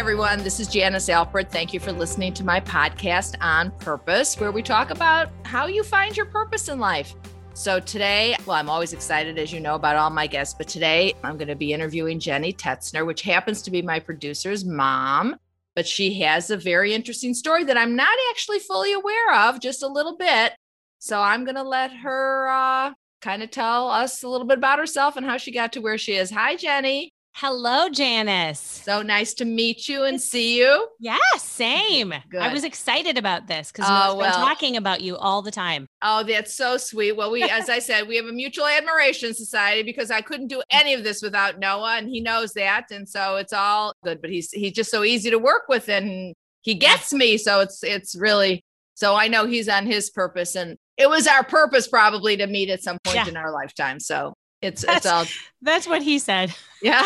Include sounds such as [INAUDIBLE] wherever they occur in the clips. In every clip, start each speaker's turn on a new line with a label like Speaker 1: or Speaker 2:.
Speaker 1: everyone. This is Janice Alford. Thank you for listening to my podcast on purpose, where we talk about how you find your purpose in life. So, today, well, I'm always excited, as you know, about all my guests, but today I'm going to be interviewing Jenny Tetzner, which happens to be my producer's mom. But she has a very interesting story that I'm not actually fully aware of, just a little bit. So, I'm going to let her uh, kind of tell us a little bit about herself and how she got to where she is. Hi, Jenny.
Speaker 2: Hello, Janice.
Speaker 1: So nice to meet you and see you.
Speaker 2: Yeah, same.
Speaker 1: Good.
Speaker 2: I was excited about this because
Speaker 1: Oh,
Speaker 2: we've
Speaker 1: well.
Speaker 2: been talking about you all the time.
Speaker 1: Oh, that's so sweet. Well, we, as I [LAUGHS] said, we have a mutual admiration society because I couldn't do any of this without Noah, and he knows that, and so it's all good. But he's he's just so easy to work with, and he gets me, so it's it's really so I know he's on his purpose, and it was our purpose probably to meet at some point
Speaker 2: Yeah.
Speaker 1: in our lifetime. So it's
Speaker 2: That's-
Speaker 1: it's all
Speaker 2: That's what he said.
Speaker 1: yeah.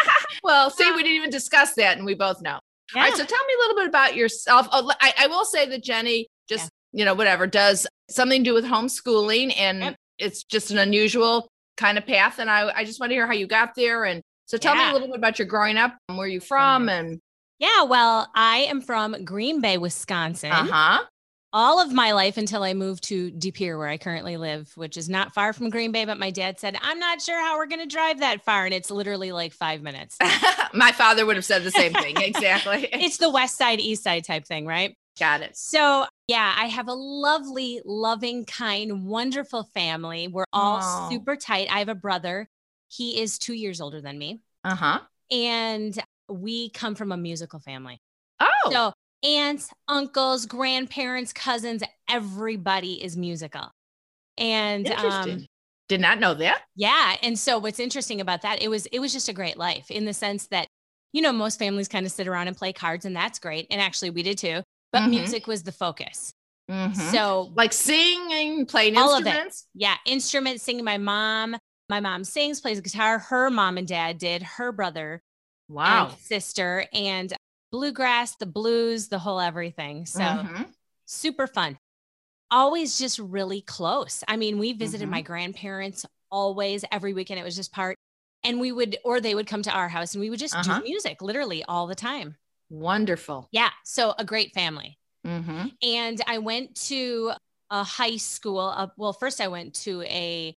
Speaker 1: [LAUGHS] well, see, we didn't even discuss that, and we both know.
Speaker 2: Yeah.
Speaker 1: All right. So tell me a little bit about yourself. Oh, I, I will say that Jenny just, you know, whatever does something to do with homeschooling and
Speaker 2: Yep.
Speaker 1: it's just an unusual kind of path. And I, I just want to hear how you got there. And so tell me a little bit about your growing up and where you from and
Speaker 2: yeah, well, I am from Green Bay, Wisconsin.
Speaker 1: uh huh.
Speaker 2: All of my life until I moved to De Pere, where I currently live, which is not far from Green Bay. But my dad said, I'm not sure how we're going to drive that far. And it's literally like five minutes. [LAUGHS]
Speaker 1: My father would have said the same thing. [LAUGHS] Exactly.
Speaker 2: it's the west side, east side type thing, right?
Speaker 1: got it.
Speaker 2: So, yeah, I have a lovely, loving, kind, wonderful family. We're all
Speaker 1: Aw.
Speaker 2: super tight. I have a brother. He is two years older than me.
Speaker 1: Uh huh.
Speaker 2: And we come from a musical family.
Speaker 1: Oh,
Speaker 2: So, aunts, uncles, grandparents, cousins, everybody is musical. And um,
Speaker 1: Did not know that.
Speaker 2: yeah, and so what's interesting about that, it was it was just a great life in the sense that you know most families kind of sit around and play cards and that's great. And actually we did too, but
Speaker 1: Mhm.
Speaker 2: music was the focus.
Speaker 1: Mhm.
Speaker 2: So
Speaker 1: like singing, playing
Speaker 2: All of it. Yeah, instruments, singing. My mom, my mom sings, plays guitar. Her mom and dad did. Her brother
Speaker 1: Wow.
Speaker 2: and sister, and bluegrass, the blues, the whole everything. So
Speaker 1: Mhm.
Speaker 2: super fun. Always just really close. I mean, we visited
Speaker 1: Mhm.
Speaker 2: my grandparents always every weekend. It was just part, and we would, or they would come to our house, and we would just
Speaker 1: Uh-huh.
Speaker 2: do music literally all the time.
Speaker 1: Wonderful.
Speaker 2: Yeah, so a great family.
Speaker 1: Mm-hmm.
Speaker 2: and I went to a high school. Uh, well, first I went to a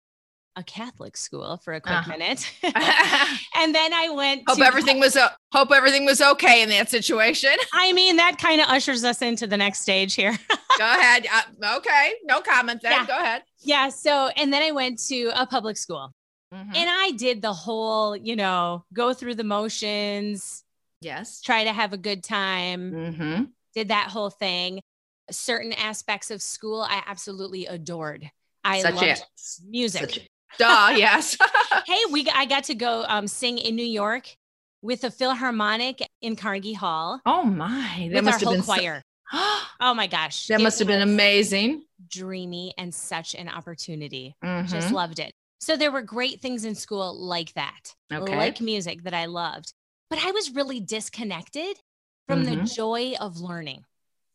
Speaker 2: a Catholic school for a quick
Speaker 1: Uh-huh.
Speaker 2: minute, [LAUGHS] [LAUGHS] and then I went.
Speaker 1: hope
Speaker 2: to,
Speaker 1: everything was o- hope everything was okay in that situation. [LAUGHS]
Speaker 2: I mean, that kind of ushers us into the next stage here.
Speaker 1: Go ahead. Uh, okay, no comment then.
Speaker 2: Yeah.
Speaker 1: Go ahead.
Speaker 2: yeah. So, and then I went to a public school,
Speaker 1: Mhm.
Speaker 2: and I did the whole, you know, go through the motions,
Speaker 1: yes.
Speaker 2: try to have a good time.
Speaker 1: Mm-hmm.
Speaker 2: Did that whole thing. Certain aspects of school I absolutely adored. I
Speaker 1: Such
Speaker 2: loved music.
Speaker 1: such Duh. Yes. [LAUGHS]
Speaker 2: hey, we I got to go um, sing in New York with a Philharmonic in Carnegie Hall
Speaker 1: oh my, that
Speaker 2: with
Speaker 1: must
Speaker 2: our
Speaker 1: have
Speaker 2: whole
Speaker 1: been so-
Speaker 2: choir. [GASPS] oh my gosh,
Speaker 1: that must have been amazing.
Speaker 2: dreamy and such an opportunity.
Speaker 1: Mhm.
Speaker 2: Just loved it. So there were great things in school like that,
Speaker 1: Okay.
Speaker 2: like music that I loved, but I was really disconnected from the
Speaker 1: Mhm.
Speaker 2: joy of learning.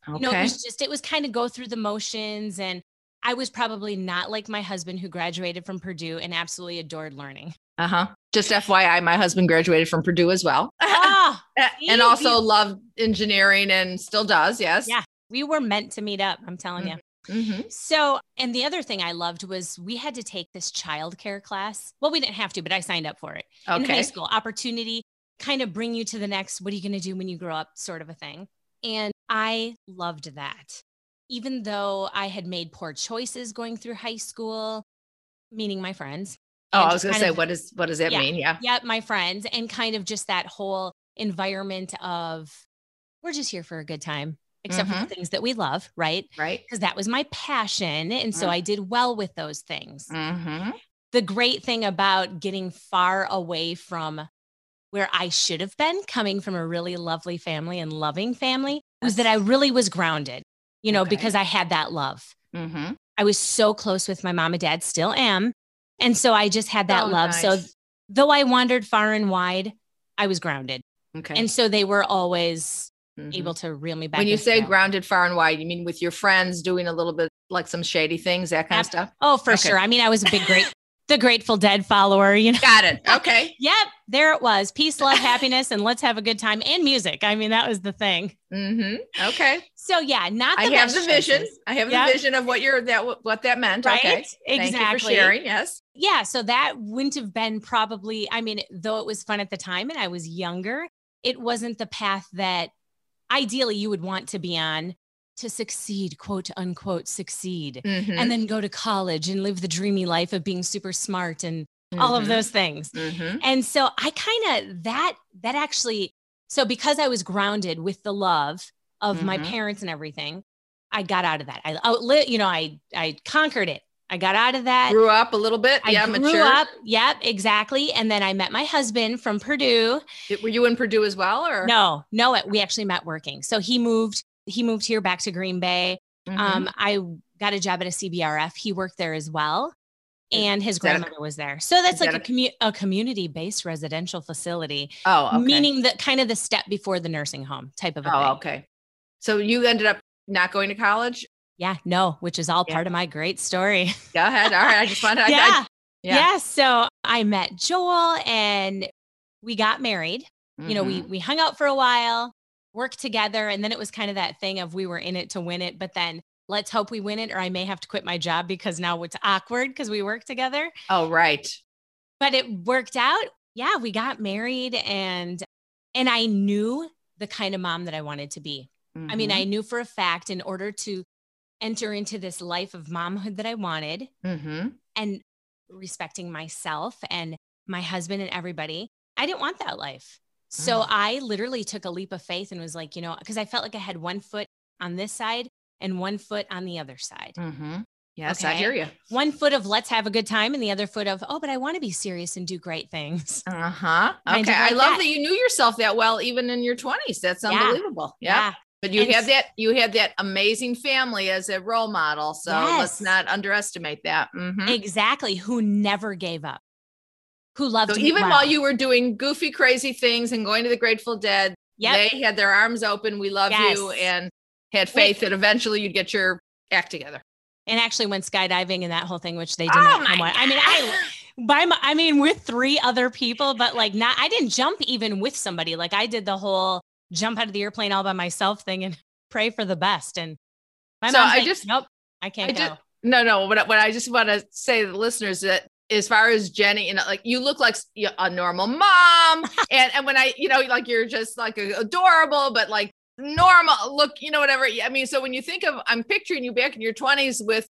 Speaker 1: okay.
Speaker 2: You know, it was just it was kind of go through the motions and. I was probably not like my husband who graduated from Purdue and absolutely adored learning.
Speaker 1: uh huh. Just FYI, my husband graduated from Purdue as well,
Speaker 2: Ah, [LAUGHS]
Speaker 1: and also loved engineering and still does. Yes.
Speaker 2: Yeah. we were meant to meet up. I'm telling you.
Speaker 1: Mm-hmm.
Speaker 2: So, and the other thing I loved was we had to take this childcare class. Well, we didn't have to, but I signed up for it in high school. Opportunity, kind of bring you to the next. What are you going to do when you grow up? Sort of a thing. And I loved that. Even though I had made poor choices going through high school, meaning my friends.
Speaker 1: Oh, I was going to say,
Speaker 2: of-
Speaker 1: what is what does that
Speaker 2: Yeah.
Speaker 1: mean? Yeah.
Speaker 2: yeah, my friends, and kind of just that whole environment of we're just here for a good time, except for the things that we love, right?
Speaker 1: Right.
Speaker 2: Because that was my passion. And so
Speaker 1: Mm.
Speaker 2: I did well with those things.
Speaker 1: Mm-hmm.
Speaker 2: The great thing about getting far away from where I should have been, coming from a really lovely family and loving family, was that I really was grounded, you know,
Speaker 1: Okay.
Speaker 2: because I had that love.
Speaker 1: Mm-hmm.
Speaker 2: I was so close with my mom and dad, still am. And so I just had that
Speaker 1: Oh,
Speaker 2: love. So though I wandered far and wide, I was grounded.
Speaker 1: Okay.
Speaker 2: And so they were always
Speaker 1: Mhm.
Speaker 2: able to reel me back.
Speaker 1: when you say
Speaker 2: that.
Speaker 1: grounded far and wide, you mean with your friends doing a little bit like some shady things, that kind of stuff?
Speaker 2: Oh, for
Speaker 1: Okay.
Speaker 2: sure. I mean, I was a big, great, the Grateful Dead follower, you know.
Speaker 1: Got it. Okay. [LAUGHS]
Speaker 2: yep, there it was. Peace, love, happiness, and let's have a good time and music. I mean, that was the thing.
Speaker 1: Mm-hmm. Okay.
Speaker 2: So yeah, not.
Speaker 1: I have the vision. Choices. I have yep. the vision of what you're that what that meant. Right. Okay.
Speaker 2: Exactly.
Speaker 1: Thank you for sharing. Yes.
Speaker 2: Yeah. So that wouldn't have been probably. I mean, though it was fun at the time and I was younger, it wasn't the path that ideally you would want to be on to succeed, quote unquote, succeed, mm-hmm. and then go to college and live the dreamy life of being super smart and mm-hmm. all of mm-hmm. those things. Mm-hmm. And so I kind of that that actually so because I was grounded with the love of my mm-hmm. parents and everything, I got out of that. I outlit, you know, I I conquered it. I got out of that.
Speaker 1: Grew up a little bit.
Speaker 2: I
Speaker 1: yeah,
Speaker 2: grew
Speaker 1: mature.
Speaker 2: up. Yep, exactly. And then I met my husband from Purdue.
Speaker 1: Were you in Purdue as well, or
Speaker 2: no? No, we actually met working. So he moved he moved here back to Green Bay. Mm-hmm. Um, I got a job at a CBRF. He worked there as well. And his grandmother a, was there. So that's like that a, commu- a community based residential facility.
Speaker 1: Oh, okay.
Speaker 2: meaning that kind of the step before the nursing home type of a
Speaker 1: oh,
Speaker 2: thing.
Speaker 1: okay. So you ended up not going to college?
Speaker 2: Yeah, no, which is all yeah. part of my great story. [LAUGHS]
Speaker 1: Go ahead. All right. I just wanted to.
Speaker 2: yeah. I, yeah. yeah. So I met Joel and we got married. Mm-hmm. You know, we mm-hmm. we hung out for a while work together. And then it was kind of that thing of we were in it to win it, but then let's hope we win it, or I may have to quit my job because now it's awkward because we work together.
Speaker 1: Oh, right.
Speaker 2: But it worked out. Yeah, we got married and and I knew the kind of mom that I wanted to be. Mm-hmm. I mean, I mm-hmm. knew for a fact in order to enter into this life of momhood that I wanted mm-hmm. and respecting myself and my husband and everybody, I didn't want that life. So mm. I literally took a leap of faith and was like, you know, because I felt like I had one foot on this side and one foot on the other side.
Speaker 1: Mm-hmm. Yes, okay? I hear you.
Speaker 2: One foot of let's have a good time, and the other foot of oh, but I want to be serious and do great things. [LAUGHS]
Speaker 1: Uh huh. Okay, like I love that. that. you knew yourself that well, even in your twenties. That's unbelievable. Yeah. yeah. But you and have that you have that amazing family as a role model. So yes. let's not underestimate that.
Speaker 2: Mm-hmm. Exactly. Who never gave up who loved you?
Speaker 1: so even well. while you were doing goofy, crazy things and going to the Grateful Dead, yep. they had their arms open. We love yes. you and had faith Wait. that eventually you'd get your act together.
Speaker 2: And actually went skydiving and that whole thing, which they did oh not. I mean, I [LAUGHS] by my, I mean, with three other people, but like not, I didn't jump even with somebody. Like I did the whole jump out of the airplane all by myself thing and [LAUGHS] pray for the best. And
Speaker 1: my so I like, just,
Speaker 2: nope, I can't
Speaker 1: I
Speaker 2: go.
Speaker 1: Just, no, no. What, what I just want to say to the listeners that as far as Jenny, you know, like you look like a normal mom. [LAUGHS] and, and when I, you know, like you're just like adorable, but like normal look, you know, whatever. I mean, so when you think of, I'm picturing you back in your 20s with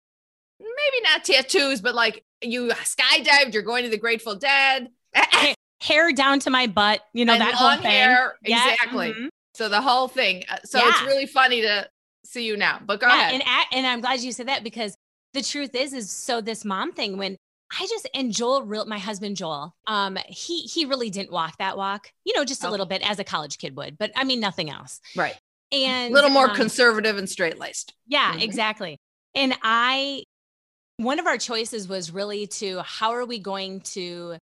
Speaker 1: maybe not tattoos, but like you skydived, you're going to the Grateful Dead. [LAUGHS]
Speaker 2: hair down to my butt, you know,
Speaker 1: and
Speaker 2: that whole thing.
Speaker 1: Hair, yeah. Exactly. Mm-hmm. So the whole thing. Uh, so yeah. it's really funny to see you now, but go yeah, ahead.
Speaker 2: And, and I'm glad you said that because the truth is, is so this mom thing, when I just and Joel, real my husband Joel, um, he he really didn't walk that walk, you know, just a okay. little bit as a college kid would, but I mean nothing else.
Speaker 1: Right.
Speaker 2: And
Speaker 1: a little more um, conservative and straight laced.
Speaker 2: Yeah, mm-hmm. exactly. And I one of our choices was really to how are we going to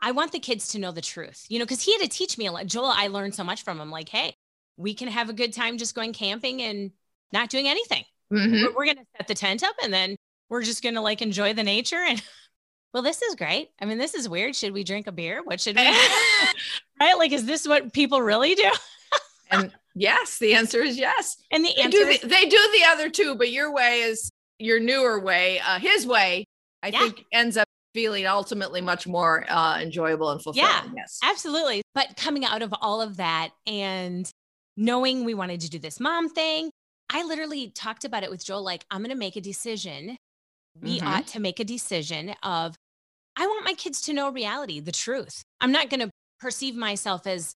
Speaker 2: I want the kids to know the truth, you know, because he had to teach me a lot. Joel, I learned so much from him. Like, hey, we can have a good time just going camping and not doing anything. Mm-hmm. We're, we're going to set the tent up and then we're just going to like enjoy the nature and [LAUGHS] well this is great. I mean this is weird. Should we drink a beer? What should we [LAUGHS] [LAUGHS] right? Like is this what people really do?
Speaker 1: And yes the answer is yes.
Speaker 2: And the
Speaker 1: answer they do the, they do the other two but your way is your newer way uh, his way i yeah. think ends up feeling ultimately much more uh, enjoyable and fulfilling yeah yes.
Speaker 2: absolutely. But coming out of all of that and knowing we wanted to do this mom thing I literally talked about it with Joel like, I'm going to make a decision we mm-hmm. ought to make a decision of I want my kids to know reality, the truth. I'm not going to perceive myself as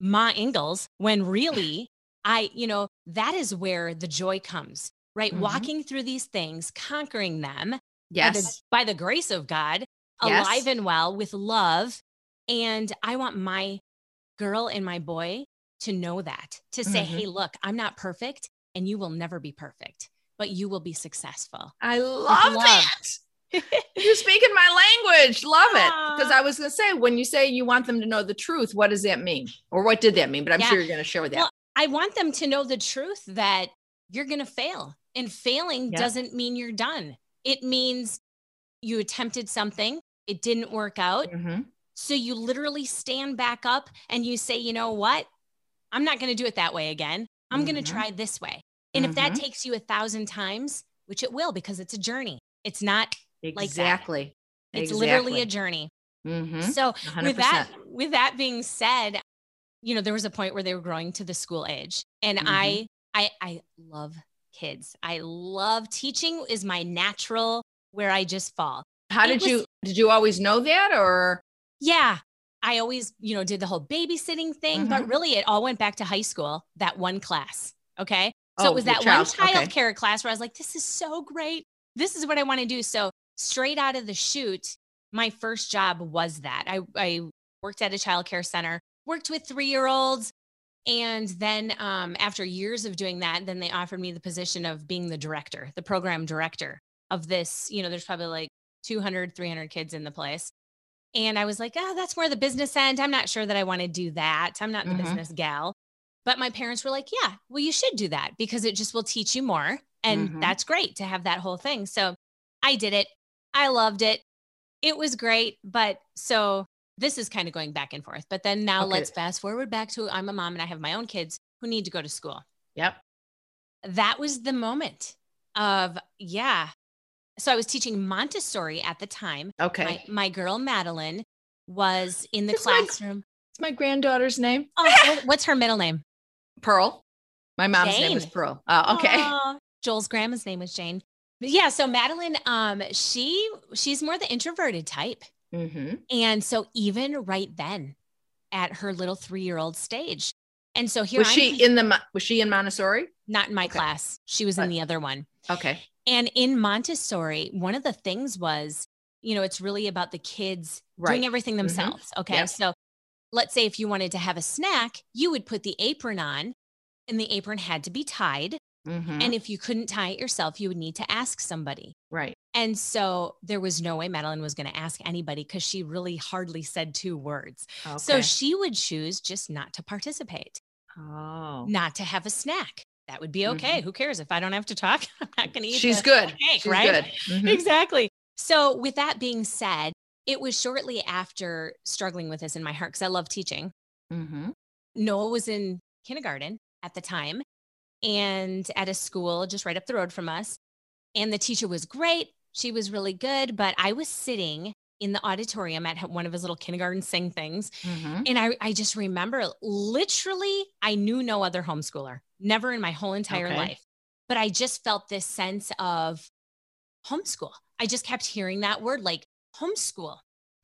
Speaker 2: Ma Ingalls when really I, you know, that is where the joy comes, right? Mm-hmm. Walking through these things, conquering them.
Speaker 1: Yes.
Speaker 2: By the, by the grace of God, yes. alive and well with love. And I want my girl and my boy to know that, to say, mm-hmm. hey, look, I'm not perfect and you will never be perfect but you will be successful.
Speaker 1: I love, love. it. [LAUGHS] You're speaking my language. Love it. Because I was going to say, when you say you want them to know the truth, what does that mean? Or what did that mean? But I'm yeah. sure you're going to share with that. Well,
Speaker 2: I want them to know the truth that you're going to fail. And failing yeah. doesn't mean you're done. It means you attempted something, it didn't work out.
Speaker 1: Mm-hmm.
Speaker 2: So you literally stand back up and you say, you know what? I'm not going to do it that way again. I'm going
Speaker 1: Mhm.
Speaker 2: to try this way. And if that
Speaker 1: Mhm.
Speaker 2: takes you a thousand times, which it will because it's a journey, it's not.
Speaker 1: Exactly.
Speaker 2: it's literally a journey.
Speaker 1: mm-hmm.
Speaker 2: So
Speaker 1: 100%.
Speaker 2: with that, with that being said, you know, there was a point where they were growing to the school age. And
Speaker 1: Mhm.
Speaker 2: I, I, I love kids. I love teaching is my natural where I just fall.
Speaker 1: How
Speaker 2: it
Speaker 1: did
Speaker 2: was-
Speaker 1: you did you always know that or
Speaker 2: Yeah. I always, you know, did the whole babysitting thing, but
Speaker 1: Mm-hmm.
Speaker 2: really it all went back to high school, that one class. Okay. So
Speaker 1: Oh,
Speaker 2: it was that
Speaker 1: child-
Speaker 2: one
Speaker 1: okay.
Speaker 2: care class where I was like, this is so great. This is what I want to do. So straight out of the chute, my first job was that. I, I worked at a child care center, worked with three year olds. And then um, after years of doing that, then they offered me the position of being the director, the program director of this. You know, there's probably like 200, 300 kids in the place. And I was like, oh, that's more the business end. I'm not sure that I want to do that. I'm not the
Speaker 1: Mhm.
Speaker 2: business gal. But my parents were like, yeah, well, you should do that because it just will teach you more. And
Speaker 1: Mhm.
Speaker 2: that's great to have that whole thing. So I did it. I loved it. It was great. But so this is kind of going back and forth. But then now
Speaker 1: Okay.
Speaker 2: let's fast forward back to I'm a mom and I have my own kids who need to go to school.
Speaker 1: Yep.
Speaker 2: That was the moment of, yeah. So I was teaching Montessori at the time.
Speaker 1: Okay.
Speaker 2: My, my girl Madeline was in the
Speaker 1: It's my-
Speaker 2: classroom.
Speaker 1: It's my granddaughter's name.
Speaker 2: Oh, what's her middle name?
Speaker 1: Pearl. My mom's name is
Speaker 2: Jane.
Speaker 1: Pearl. Oh, okay.
Speaker 2: Aw, Joel's grandma's name was Jane. But yeah, so Madeline, um, she she's more the introverted type.
Speaker 1: Mm-hmm.
Speaker 2: And so even right then at her little three-year-old stage. And so here
Speaker 1: Was
Speaker 2: I'm
Speaker 1: she in the was she in Montessori?
Speaker 2: not in my
Speaker 1: okay.
Speaker 2: class. She was in the other one.
Speaker 1: Okay.
Speaker 2: And in Montessori, one of the things was, you know, it's really about the kids doing everything themselves. Okay.
Speaker 1: Yep.
Speaker 2: So let's say if you wanted to have a snack, you would put the apron on and the apron had to be tied.
Speaker 1: Mm-hmm.
Speaker 2: And if you couldn't tie it yourself, you would need to ask somebody.
Speaker 1: right.
Speaker 2: And so there was no way Madeline was going to ask anybody because she really hardly said two words.
Speaker 1: Okay.
Speaker 2: So she would choose just not to participate,
Speaker 1: oh.
Speaker 2: not to have a snack. That would be okay. Who cares if I don't have to talk? [LAUGHS] I'm not going to eat.
Speaker 1: She's good.
Speaker 2: cake,
Speaker 1: She's
Speaker 2: right?
Speaker 1: good. Mhm.
Speaker 2: exactly. So, with that being said, it was shortly after struggling with this in my heart because I love teaching.
Speaker 1: Mhm.
Speaker 2: Noah was in kindergarten at the time and at a school just right up the road from us. And the teacher was great. She was really good. But I was sitting in the auditorium at one of his little kindergarten sing things.
Speaker 1: Mhm.
Speaker 2: And I, I just remember literally, I knew no other homeschooler, never in my whole entire
Speaker 1: Okay.
Speaker 2: life. But I just felt this sense of homeschool. I just kept hearing that word like homeschool.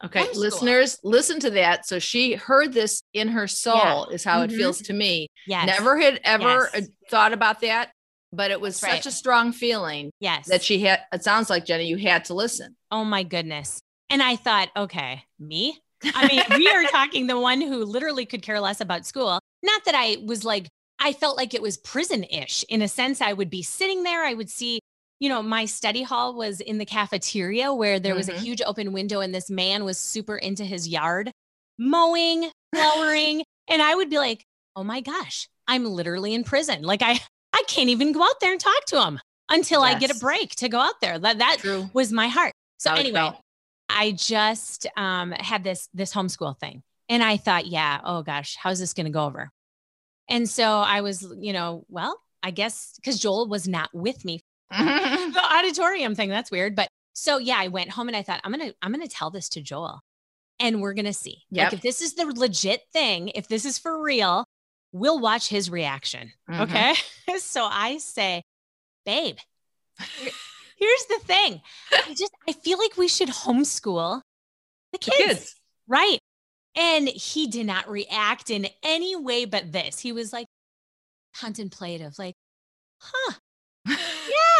Speaker 1: Okay,
Speaker 2: Homeschool.
Speaker 1: listeners, listen to that. So she heard this in her soul, is how
Speaker 2: Mhm.
Speaker 1: it feels to me.
Speaker 2: Yes.
Speaker 1: Never had ever
Speaker 2: Yes.
Speaker 1: uh, thought about that, but it was
Speaker 2: That's
Speaker 1: such
Speaker 2: right.
Speaker 1: a strong feeling
Speaker 2: Yes.
Speaker 1: that she had. It sounds like Jenny, you had to listen.
Speaker 2: oh my goodness. And I thought, okay, me? I mean, [LAUGHS] we are talking the one who literally could care less about school. Not that I was like, I felt like it was prison ish in a sense. I would be sitting there, I would see, you know, my study hall was in the cafeteria where there was a
Speaker 1: Mhm.
Speaker 2: huge open window and this man was super into his yard, mowing, flowering. and I would be like, oh my gosh, I'm literally in prison. Like I, I can't even go out there and talk to him until I get a break to go out there. That, that
Speaker 1: True.
Speaker 2: was my heart. So
Speaker 1: How
Speaker 2: anyway. I just um, had this this homeschool thing, and I thought, yeah, oh gosh, how's this going to go over? And so I was, you know, well, I guess because Joel was not with me, [LAUGHS] the auditorium thing. That's weird, but so yeah, I went home and I thought, I'm gonna I'm gonna tell this to Joel, and we're gonna see.
Speaker 1: Yep.
Speaker 2: Like if this is the legit thing, if this is for real, we'll watch his reaction.
Speaker 1: Mhm.
Speaker 2: Okay. [LAUGHS] so I say, babe, here's the thing. I just I feel like we should homeschool the
Speaker 1: The
Speaker 2: kids.
Speaker 1: kids.
Speaker 2: Right. And he did not react in any way but this. He was like contemplative, like, huh, [LAUGHS] yeah.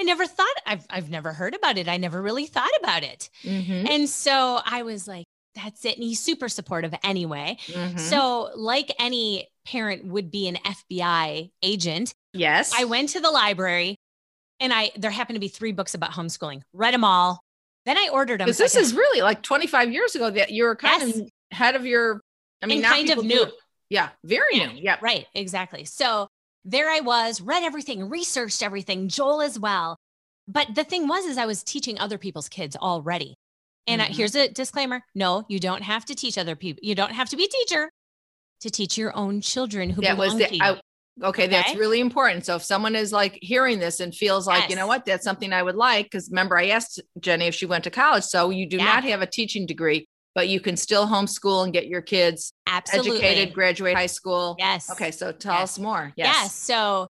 Speaker 2: I never thought I've I've never heard about it. I never really thought about it.
Speaker 1: Mhm.
Speaker 2: And so I was like, that's it. And he's super supportive anyway.
Speaker 1: Mhm.
Speaker 2: So, like any parent would be an FBI agent,
Speaker 1: yes,
Speaker 2: I went to the library and I there happened to be three books about homeschooling. Read them all. Then I ordered them.
Speaker 1: because this is really like 25 years ago that you were kind
Speaker 2: Yes.
Speaker 1: of head of your. I mean,
Speaker 2: kind of new.
Speaker 1: Yeah, very
Speaker 2: Yeah,
Speaker 1: new. Yeah.
Speaker 2: right, exactly. So there I was, read everything, researched everything, Joel as well. but the thing was, is I was teaching other people's kids already. And
Speaker 1: Mhm.
Speaker 2: here's a disclaimer no, you don't have to teach other people. You don't have to be a teacher to teach your own children who
Speaker 1: that was
Speaker 2: belong
Speaker 1: the
Speaker 2: to you.
Speaker 1: I, okay, that's really important. So if someone is like hearing this and feels like, you know what, that's something I would like, because remember I asked Jenny if she went to college. So you do
Speaker 2: Yeah.
Speaker 1: not have a teaching degree, but you can still homeschool and get your kids
Speaker 2: Absolutely.
Speaker 1: educated, graduate high school.
Speaker 2: Yes.
Speaker 1: Okay, so tell
Speaker 2: Yes.
Speaker 1: us more.
Speaker 2: Yes.
Speaker 1: Yes.
Speaker 2: So,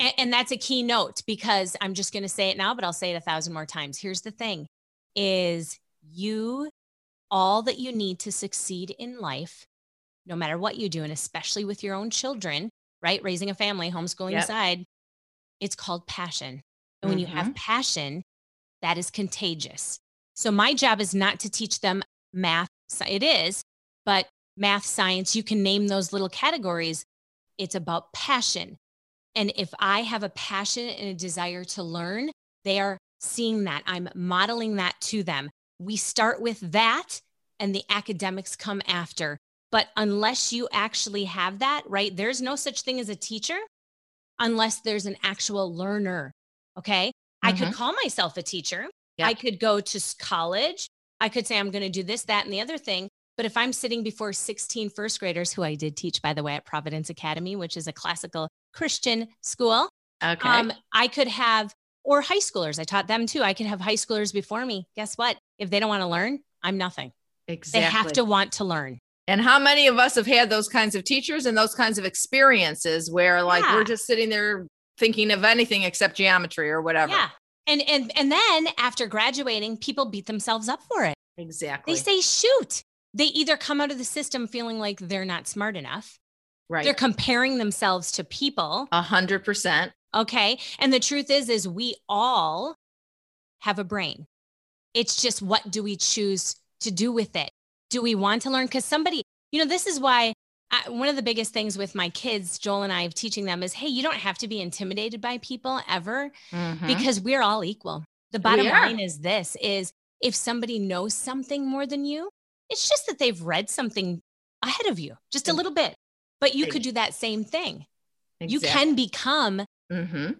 Speaker 2: and, and that's a key note because I'm just going to say it now, but I'll say it a thousand more times. Here's the thing is you, all that you need to succeed in life, no matter what you do, and especially with your own children, right? Raising a family, homeschooling
Speaker 1: Yep.
Speaker 2: aside, it's called passion. And when you
Speaker 1: Mm-hmm.
Speaker 2: have passion, that is contagious. So my job is not to teach them math. It is, but math, science, you can name those little categories. It's about passion. And if I have a passion and a desire to learn, they are seeing that. I'm modeling that to them. We start with that and the academics come after. But unless you actually have that, right, there's no such thing as a teacher unless there's an actual learner. Okay. I could mm-hmm. call myself a teacher.
Speaker 1: Yeah.
Speaker 2: I could go to college. I could say I'm going to do this, that, and the other thing. But if I'm sitting before 16 first graders, who I did teach, by the way, at Providence Academy, which is a classical Christian school,
Speaker 1: Okay.
Speaker 2: um, I could have, or high schoolers, I taught them too. I could have high schoolers before me. Guess what? If they don't want to learn, I'm nothing.
Speaker 1: exactly.
Speaker 2: They have to want to learn.
Speaker 1: And how many of us have had those kinds of teachers and those kinds of experiences where like
Speaker 2: Yeah.
Speaker 1: we're just sitting there thinking of anything except geometry or whatever.
Speaker 2: Yeah. And and and then after graduating, people beat themselves up for it.
Speaker 1: Exactly.
Speaker 2: They say, shoot. They either come out of the system feeling like they're not smart enough.
Speaker 1: right.
Speaker 2: They're comparing themselves to people.
Speaker 1: A hundred percent.
Speaker 2: Okay. And the truth is, is we all have a brain. It's just what do we choose to do with it? Do we want to learn? Because somebody, you know, this is why I, one of the biggest things with my kids, Joel and I, of teaching them is, hey, you don't have to be intimidated by people ever
Speaker 1: Mhm.
Speaker 2: because we're all equal. The bottom line is this is if somebody knows something more than you, it's just that they've read something ahead of you, just a little bit. But you could do that same thing. You can become
Speaker 1: Mhm.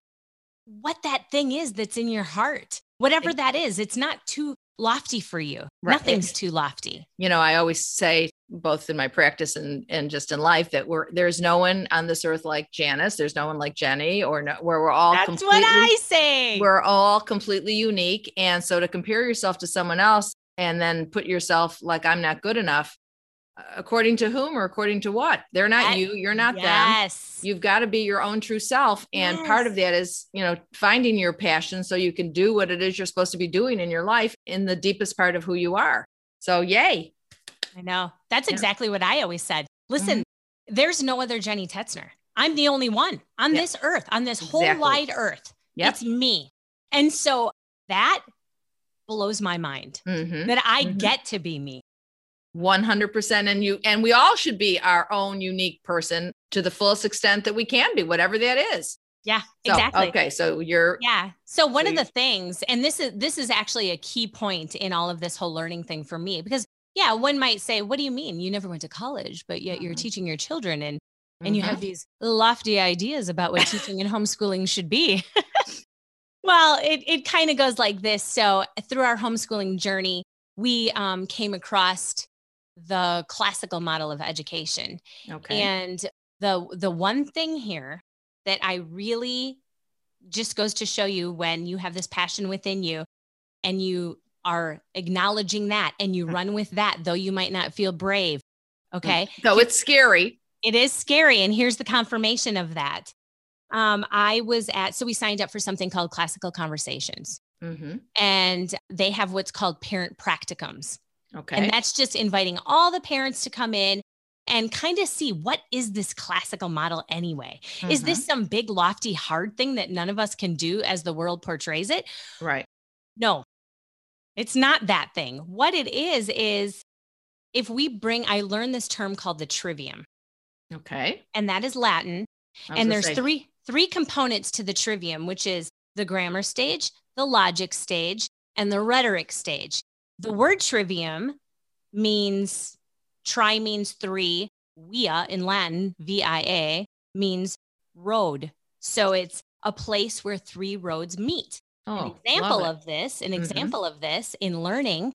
Speaker 2: what that thing is that's in your heart. Whatever that is, it's not too lofty for you.
Speaker 1: Right.
Speaker 2: Nothing's too lofty.
Speaker 1: You know, I always say both in my practice and and just in life that we're there's no one on this earth like Janice. There's no one like Jenny or no, where we're all
Speaker 2: That's
Speaker 1: completely
Speaker 2: what I say.
Speaker 1: we're all completely unique. And so to compare yourself to someone else and then put yourself like I'm not good enough, according to whom or according to what? They're not
Speaker 2: That-
Speaker 1: you, you're not them.
Speaker 2: yes.
Speaker 1: You've got to be your own true self. And part of that is, you know, finding your passion so you can do what it is you're supposed to be doing in your life in the deepest part of who you are. So yay.
Speaker 2: I know. That's
Speaker 1: Yeah.
Speaker 2: exactly what I always said. Listen, there's no other Jenny Tetzner. I'm the only one on this earth, on this whole
Speaker 1: Exactly.
Speaker 2: wide earth.
Speaker 1: Yep.
Speaker 2: It's me. And so that blows my mind
Speaker 1: Mhm.
Speaker 2: that I
Speaker 1: Mhm.
Speaker 2: get to be me.
Speaker 1: 100% and you and we all should be our own unique person to the fullest extent that we can be whatever that is
Speaker 2: Yeah,
Speaker 1: so,
Speaker 2: exactly.
Speaker 1: okay so you're
Speaker 2: Yeah. So one
Speaker 1: So
Speaker 2: of the things, and this is this is actually a key point in all of this whole learning thing for me, because yeah, one might say, "What do you mean? You never went to college, but yet you're
Speaker 1: Mhm.
Speaker 2: teaching your children, and and you
Speaker 1: Mhm.
Speaker 2: have these lofty ideas about what teaching and homeschooling should be." [LAUGHS] well, it it kind of goes like this. So through our homeschooling journey, we um, came across the classical model of education,
Speaker 1: okay
Speaker 2: and the the one thing here that I really just goes to show you when you have this passion within you and you are acknowledging that and you
Speaker 1: Mm.
Speaker 2: run with that, though you might not feel brave. Okay.
Speaker 1: so it's scary
Speaker 2: It is scary. And here's the confirmation of that. Um, I was at, so we signed up for something called Classical Conversations,
Speaker 1: Mhm.
Speaker 2: and they have what's called parent practicums.
Speaker 1: Okay
Speaker 2: And that's just inviting all the parents to come in and kind of see what is this classical model anyway? Is
Speaker 1: Mhm.
Speaker 2: this some big, lofty, hard thing that none of us can do as the world portrays it?
Speaker 1: right
Speaker 2: No, it's not that thing. What it is, is if we bring, I learned this term called the trivium,
Speaker 1: okay
Speaker 2: and that is Latin. And there's
Speaker 1: say,
Speaker 2: three three components to the trivium, which is the grammar stage, the logic stage, and the rhetoric stage. The word trivium means tri means three, via in Latin, V-I-A, means road. So it's a place where three roads meet.
Speaker 1: Oh,
Speaker 2: an example of this, an
Speaker 1: Mhm.
Speaker 2: example of this in learning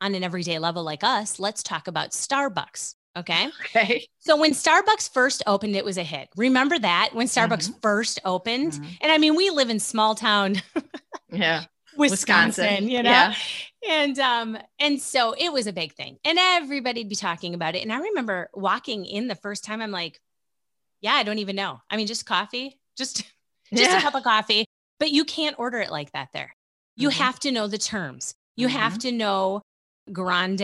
Speaker 2: on an everyday level like us, let's talk about Starbucks. Okay. [LAUGHS]
Speaker 1: Okay.
Speaker 2: So when Starbucks first opened, it was a hit. Remember that when Starbucks
Speaker 1: Mm-hmm.
Speaker 2: first opened?
Speaker 1: Mhm.
Speaker 2: And I mean, we live in small town [LAUGHS]
Speaker 1: Yeah.
Speaker 2: Wisconsin,
Speaker 1: Wisconsin,
Speaker 2: you know?
Speaker 1: yeah.
Speaker 2: And um, and so it was a big thing. And everybody'd be talking about it. And I remember walking in the first time, I'm like, yeah, I don't even know. I mean, just coffee, just [LAUGHS] just
Speaker 1: Yeah.
Speaker 2: a cup of coffee. But you can't order it like that there. You
Speaker 1: Mhm.
Speaker 2: have to know the terms. You
Speaker 1: Mhm.
Speaker 2: have to know grande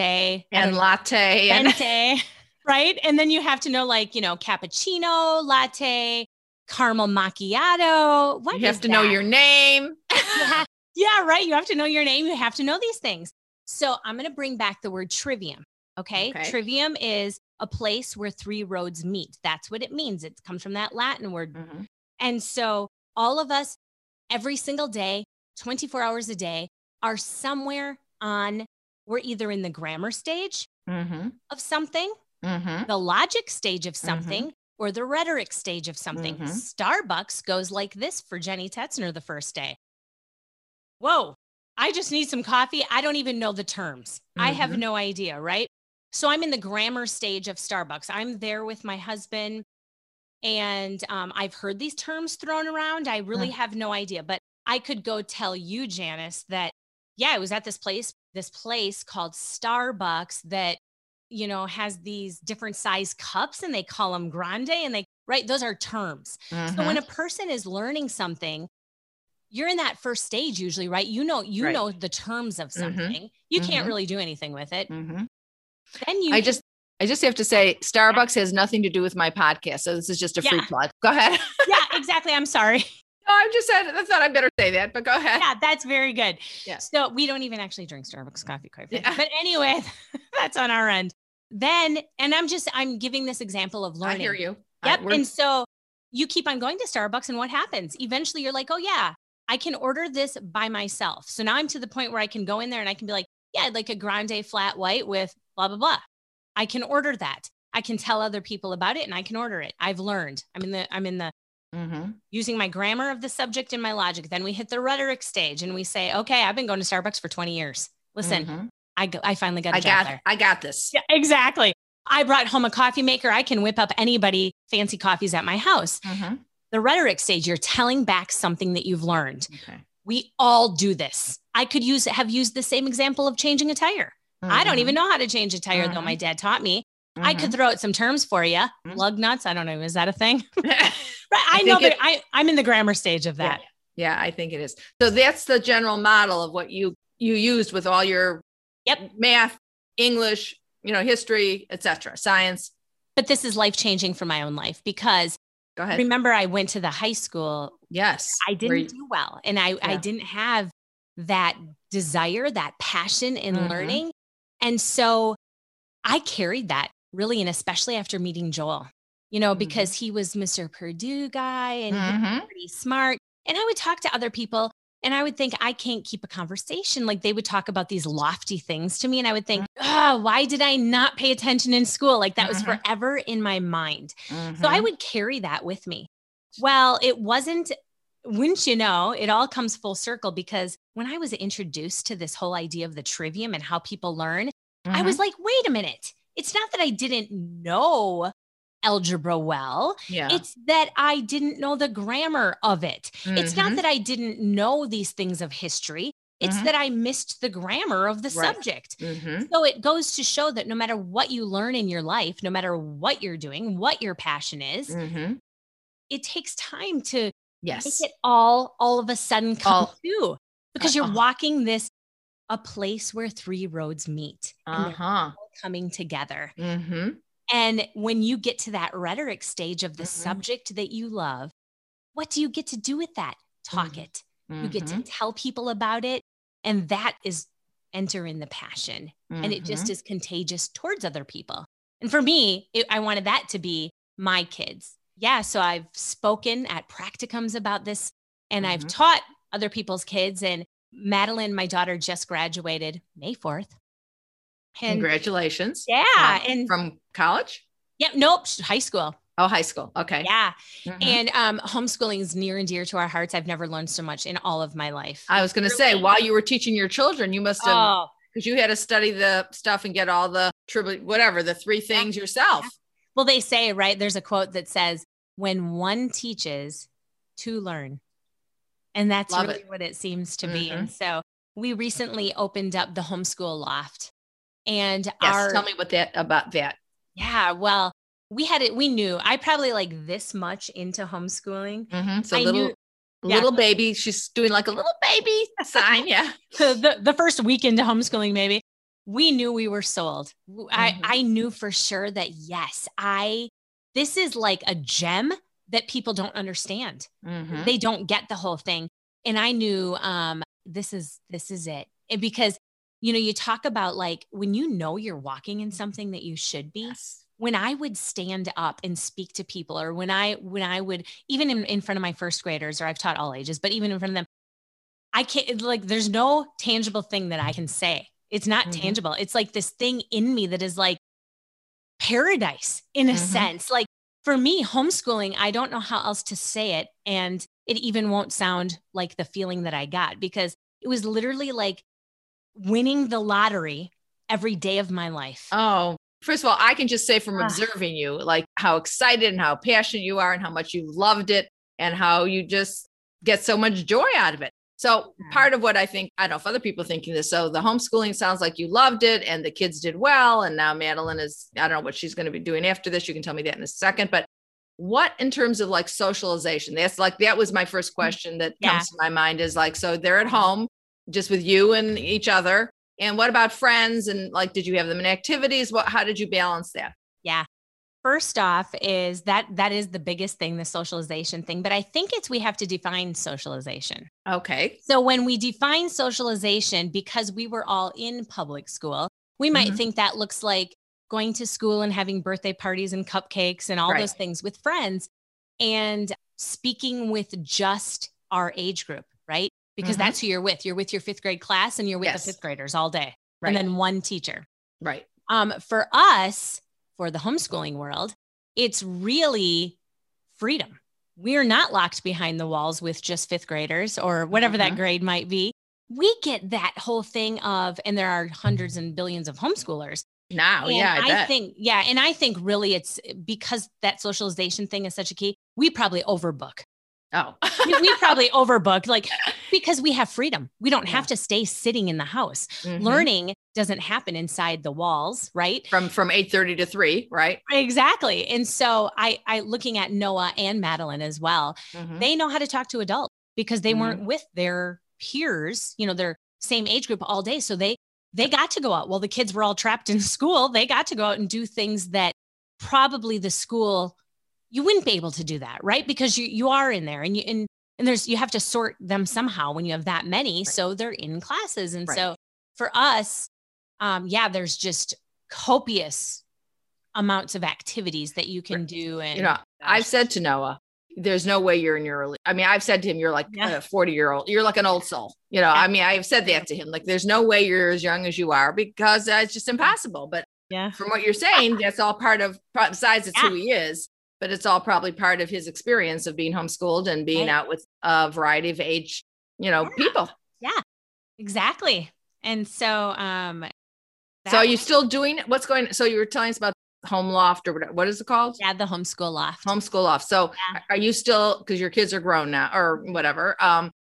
Speaker 1: And
Speaker 2: know,
Speaker 1: latte and [LAUGHS] [LAUGHS]
Speaker 2: right? And then you have to know like, you know, cappuccino, latte, caramel macchiato. What
Speaker 1: you have to know your name.
Speaker 2: You yeah, right. You have to know your name. You have to know these things. So I'm going to bring back the word trivium. Okay?
Speaker 1: Okay.
Speaker 2: Trivium is a place where three roads meet. That's what it means. It comes from that Latin word.
Speaker 1: Mhm.
Speaker 2: And so all of us, every single day, 24 hours a day, are somewhere on, we're either in the grammar stage
Speaker 1: Mhm.
Speaker 2: of something,
Speaker 1: Mhm.
Speaker 2: the logic stage
Speaker 1: Mm-hmm.
Speaker 2: of something, or the rhetoric stage of something.
Speaker 1: Mhm.
Speaker 2: Starbucks goes like this for Jenny Tetzner the first day. Whoa, I just need some coffee. I don't even know the terms. I have
Speaker 1: Mhm.
Speaker 2: no idea, right? So I'm in the grammar stage of Starbucks. I'm there with my husband, and um, I've heard these terms thrown around. I really
Speaker 1: Mm.
Speaker 2: have no idea, but I could go tell you, Janice, that yeah, I was at this place, this place called Starbucks that you know has these different size cups, and they call them grande, and they right. Those are terms. So when
Speaker 1: Mhm.
Speaker 2: a person is learning something, you're in that first stage usually, right? You know, you
Speaker 1: Right.
Speaker 2: know the terms of
Speaker 1: Mhm.
Speaker 2: something. You can't
Speaker 1: Mhm.
Speaker 2: really do anything with it.
Speaker 1: Mhm.
Speaker 2: Then you
Speaker 1: I just I just have to say Starbucks has nothing to do with my podcast. So this is just a free plug. Go ahead.
Speaker 2: yeah, exactly. I'm sorry. [LAUGHS]
Speaker 1: no, I'm just said I thought I better say that, but go ahead.
Speaker 2: Yeah, that's very good.
Speaker 1: Yeah.
Speaker 2: So we don't even actually drink Starbucks coffee, quite.
Speaker 1: Yeah.
Speaker 2: But anyway, [LAUGHS] that's on our end. Then, and I'm just I'm giving this example of learning.
Speaker 1: I hear you.
Speaker 2: Yep. and so you keep on going to Starbucks, and what happens? Eventually, you're like, oh, yeah, I can order this by myself. So now I'm to the point where I can go in there and I can be like, yeah, I'd like a grande flat white with blah, blah, blah. I can order that. I can tell other people about it and I can order it. I've learned. I'm in the, I'm in the,
Speaker 1: Mhm.
Speaker 2: using my grammar of the subject and my logic. Then we hit the rhetoric stage and we say, okay, I've been going to Starbucks for 20 years. Listen,
Speaker 1: Mhm.
Speaker 2: I, go, I finally got a
Speaker 1: I
Speaker 2: job
Speaker 1: got
Speaker 2: there.
Speaker 1: I got this.
Speaker 2: Yeah, exactly. I brought home a coffee maker. I can whip up anybody fancy coffees at my house.
Speaker 1: Mhm.
Speaker 2: The rhetoric stage, you're telling back something that you've learned.
Speaker 1: Okay.
Speaker 2: We all do this. I could use have used the same example of changing a tire. I don't even know how to change a tire, though
Speaker 1: Mhm.
Speaker 2: my dad taught me. I
Speaker 1: Mhm.
Speaker 2: could throw out some terms for you.
Speaker 1: Mhm.
Speaker 2: Lug nuts. I don't know. Is that a thing? [LAUGHS] [LAUGHS] Right. I,
Speaker 1: I
Speaker 2: know, but I, I'm in the grammar stage of that.
Speaker 1: Yeah, I think it is. So that's the general model of what you you used with all your
Speaker 2: Yep.
Speaker 1: math, English, you know, history, etc., science.
Speaker 2: But this is life changing for my own life because
Speaker 1: Go ahead.
Speaker 2: remember, I went to the high school
Speaker 1: yes,
Speaker 2: I didn't
Speaker 1: you-
Speaker 2: do well. And I, I didn't have that desire, that passion in
Speaker 1: Mhm.
Speaker 2: learning. And so I carried that really, and especially after meeting Joel, you know,
Speaker 1: Mhm.
Speaker 2: because he was Mr. Purdue guy and he was
Speaker 1: Mhm.
Speaker 2: pretty smart. And I would talk to other people and I would think I can't keep a conversation. Like they would talk about these lofty things to me. And I would think, oh, why did I not pay attention in school? Like that was
Speaker 1: Mhm.
Speaker 2: forever in my mind. So I
Speaker 1: Mhm.
Speaker 2: would carry that with me. Well, it wasn't, wouldn't you know, it all comes full circle because when I was introduced to this whole idea of the trivium and how people learn, I
Speaker 1: Mhm.
Speaker 2: was like, wait a minute. It's not that I didn't know algebra well,
Speaker 1: yeah.
Speaker 2: it's that I didn't know the grammar of it. It's not
Speaker 1: Mhm.
Speaker 2: that I didn't know these things of history, it's
Speaker 1: Mhm.
Speaker 2: that I missed the grammar of the
Speaker 1: Right.
Speaker 2: subject.
Speaker 1: Mhm.
Speaker 2: So it goes to show that no matter what you learn in your life, no matter what you're doing, what your passion is,
Speaker 1: Mhm.
Speaker 2: it takes time to
Speaker 1: Yes.
Speaker 2: make it all all of a sudden come
Speaker 1: All-
Speaker 2: to because you're
Speaker 1: Uh-uh.
Speaker 2: walking this a place where three roads meet
Speaker 1: Uh
Speaker 2: they're
Speaker 1: huh.
Speaker 2: all coming together.
Speaker 1: hmm
Speaker 2: And when you get to that rhetoric stage of the
Speaker 1: Mhm.
Speaker 2: subject that you love, what do you get to do with that? Talk
Speaker 1: Mhm.
Speaker 2: it. You get
Speaker 1: Mm-hmm.
Speaker 2: to tell people about it. And that is enter in the passion. And it
Speaker 1: Mm-hmm.
Speaker 2: just is contagious towards other people. And for me, it, I wanted that to be my kids. Yeah. So I've spoken at practicums about this and I've
Speaker 1: Mhm.
Speaker 2: taught other people's kids. And Madeline, my daughter, just graduated May 4th. And
Speaker 1: Congratulations.
Speaker 2: yeah. And
Speaker 1: from college.
Speaker 2: yeah, nope, high school.
Speaker 1: Oh, high school. Okay.
Speaker 2: Yeah.
Speaker 1: Mhm.
Speaker 2: And um, homeschooling is near and dear to our hearts. I've never learned so much in all of my life.
Speaker 1: I was going to say, while you were teaching your children, you must have,
Speaker 2: Oh,
Speaker 1: because you had to study the stuff and get all the tribute, whatever, the three things yourself.
Speaker 2: well, they say, right? There's a quote that says, when one teaches, to learn. And that's
Speaker 1: Love
Speaker 2: really
Speaker 1: it.
Speaker 2: what it seems to be.
Speaker 1: Mhm.
Speaker 2: And so we recently opened up the homeschool loft. And
Speaker 1: Yes.
Speaker 2: our
Speaker 1: tell me what that about that.
Speaker 2: yeah, well, we had it, we knew I probably like this much into homeschooling.
Speaker 1: Mhm. So
Speaker 2: I
Speaker 1: little,
Speaker 2: knew- yeah.
Speaker 1: little baby, she's doing like a little baby sign. Yeah. [LAUGHS]
Speaker 2: the, the first week into homeschooling, maybe we knew we were sold. I,
Speaker 1: Mhm.
Speaker 2: I knew for sure that yes, I, this is like a gem that people don't understand.
Speaker 1: Mhm.
Speaker 2: They don't get the whole thing. And I knew, um, this is, this is it. And because, you know, you talk about like when you know you're walking in something that you should be,
Speaker 1: Yes.
Speaker 2: when I would stand up and speak to people, or when I when I would even in, in front of my first graders, or I've taught all ages, but even in front of them, I can't like there's no tangible thing that I can say. It's not
Speaker 1: Mhm.
Speaker 2: tangible. It's like this thing in me that is like paradise in a
Speaker 1: Mhm.
Speaker 2: sense. Like for me, homeschooling, I don't know how else to say it. And it even won't sound like the feeling that I got because it was literally like winning the lottery every day of my life.
Speaker 1: Oh, first of all, I can just say from
Speaker 2: Ah.
Speaker 1: observing you, like how excited and how passionate you are and how much you loved it and how you just get so much joy out of it. So part of what I think, I don't know if other people thinking this. So the homeschooling sounds like you loved it and the kids did well. And now Madeline is, I don't know what she's going to be doing after this. You can tell me that in a second. But what in terms of like socialization? That's like, that was my first question that
Speaker 2: Mm, Yeah.
Speaker 1: comes to my mind is like, so they're at home just with you and each other. And what about friends? And like, did you have them in activities? What, how did you balance that? Yeah.
Speaker 2: First off is that that is the biggest thing, the socialization thing, but I think it's we have to define socialization.
Speaker 1: Okay.
Speaker 2: So when we define socialization because we were all in public school, we might
Speaker 1: Mhm.
Speaker 2: think that looks like going to school and having birthday parties and cupcakes and all
Speaker 1: Right.
Speaker 2: those things with friends and speaking with just our age group, right? Because
Speaker 1: Mhm.
Speaker 2: that's who you're with. You're with your 5th grade class and you're with
Speaker 1: Yes.
Speaker 2: the 5th graders all day.
Speaker 1: Right.
Speaker 2: And then one teacher.
Speaker 1: right.
Speaker 2: Um, for us, for the homeschooling world, it's really freedom. We're not locked behind the walls with just fifth graders or whatever that
Speaker 1: Mhm.
Speaker 2: grade might be. We get that whole thing of, and there are hundreds and billions of homeschoolers.
Speaker 1: Now,
Speaker 2: and
Speaker 1: yeah, I, bet.
Speaker 2: think, yeah, and I think really it's because that socialization thing is such a key. We probably overbook.
Speaker 1: Oh, [LAUGHS]
Speaker 2: We, we probably overbook, like [LAUGHS] because we have freedom. We don't
Speaker 1: Yeah.
Speaker 2: have to stay sitting in the house.
Speaker 1: Mhm.
Speaker 2: Learning doesn't happen inside the walls, right?
Speaker 1: from from eight thirty to three, right?
Speaker 2: Exactly. And so I I looking at Noah and Madeline as well.
Speaker 1: Mhm.
Speaker 2: They know how to talk to adults because they
Speaker 1: Mhm.
Speaker 2: weren't with their peers, you know, their same age group all day. So they they got to go out. Well, the kids were all trapped in [LAUGHS] school. They got to go out and do things that probably the school you wouldn't be able to do that, right? Because you you are in there and you and and there's you have to sort them somehow when you have that many. So they're in classes. And
Speaker 1: Right.
Speaker 2: so for us, um, yeah, there's just copious amounts of activities that you can do. And
Speaker 1: you know, I've said to Noah, there's no way you're in your early. I mean, I've said to him, you're like
Speaker 2: Yeah.
Speaker 1: a 40 year old. You're like an old soul. You know,
Speaker 2: Yeah.
Speaker 1: I mean, I've said that to him. Like, there's no way you're as young as you are because uh, it's just impossible. But
Speaker 2: yeah.
Speaker 1: from what you're saying, that's all part of, besides it's who he is, but it's all probably part of his experience of being homeschooled and being
Speaker 2: Right.
Speaker 1: out with a variety of age, you know,
Speaker 2: Yeah.
Speaker 1: people.
Speaker 2: Yeah, exactly. And so, um,
Speaker 1: So are you still doing what's going? So you were telling us about home loft or whatever. What is it called?
Speaker 2: yeah, the homeschool loft.
Speaker 1: Homeschool loft. So
Speaker 2: Yeah.
Speaker 1: are you still because your kids are grown now or whatever? Um,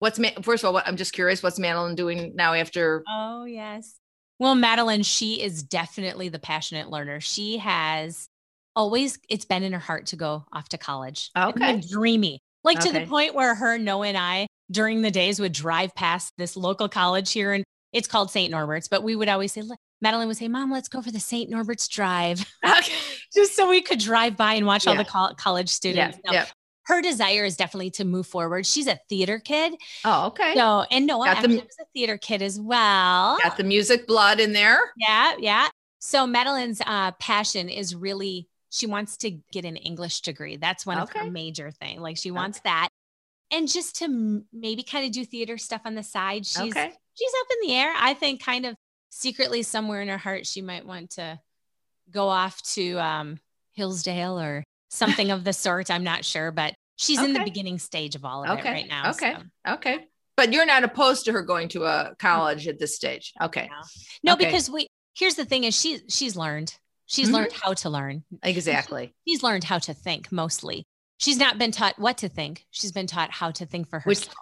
Speaker 1: what's first of all? What, I'm just curious. What's Madeline doing now after?
Speaker 2: Oh, yes. Well, Madeline, she is definitely the passionate learner. She has always, it's been in her heart to go off to college. And,
Speaker 1: Okay.
Speaker 2: dreamy. Like to the point where her, Noah, and I during the days would drive past this local college here and it's called St. Norbert's, but we would always say, Madeline would say, Mom, let's go for the St. Norbert's drive,
Speaker 1: Okay. [LAUGHS]
Speaker 2: just so we could drive by and watch all the col- college
Speaker 1: Yeah.
Speaker 2: students. No,
Speaker 1: Yeah.
Speaker 2: Her desire is definitely to move forward. She's a theater kid.
Speaker 1: Oh, okay.
Speaker 2: So, and Noah
Speaker 1: Got the-
Speaker 2: was a theater kid as well.
Speaker 1: Got the music blood in there.
Speaker 2: Yeah, yeah. So Madeline's uh, passion is really she wants to get an English degree. That's one of her major thing. Like she wants that, and just to maybe kind of do theater stuff on the side. She's
Speaker 1: Okay.
Speaker 2: she's up in the air. I think kind of secretly somewhere in her heart she might want to go off to um, Hillsdale or something of the sort. I'm not sure, but she's in the beginning stage of all of
Speaker 1: Okay.
Speaker 2: it right now.
Speaker 1: Okay.
Speaker 2: so.
Speaker 1: Okay. But you're not opposed to her going to a college at this stage. Okay.
Speaker 2: No,
Speaker 1: Okay.
Speaker 2: because we here's the thing is she she's learned. She's
Speaker 1: Mhm.
Speaker 2: learned how to learn.
Speaker 1: Exactly.
Speaker 2: She's learned how to think mostly. She's not been taught what to think. She's been taught how to think for
Speaker 1: Which-
Speaker 2: herself.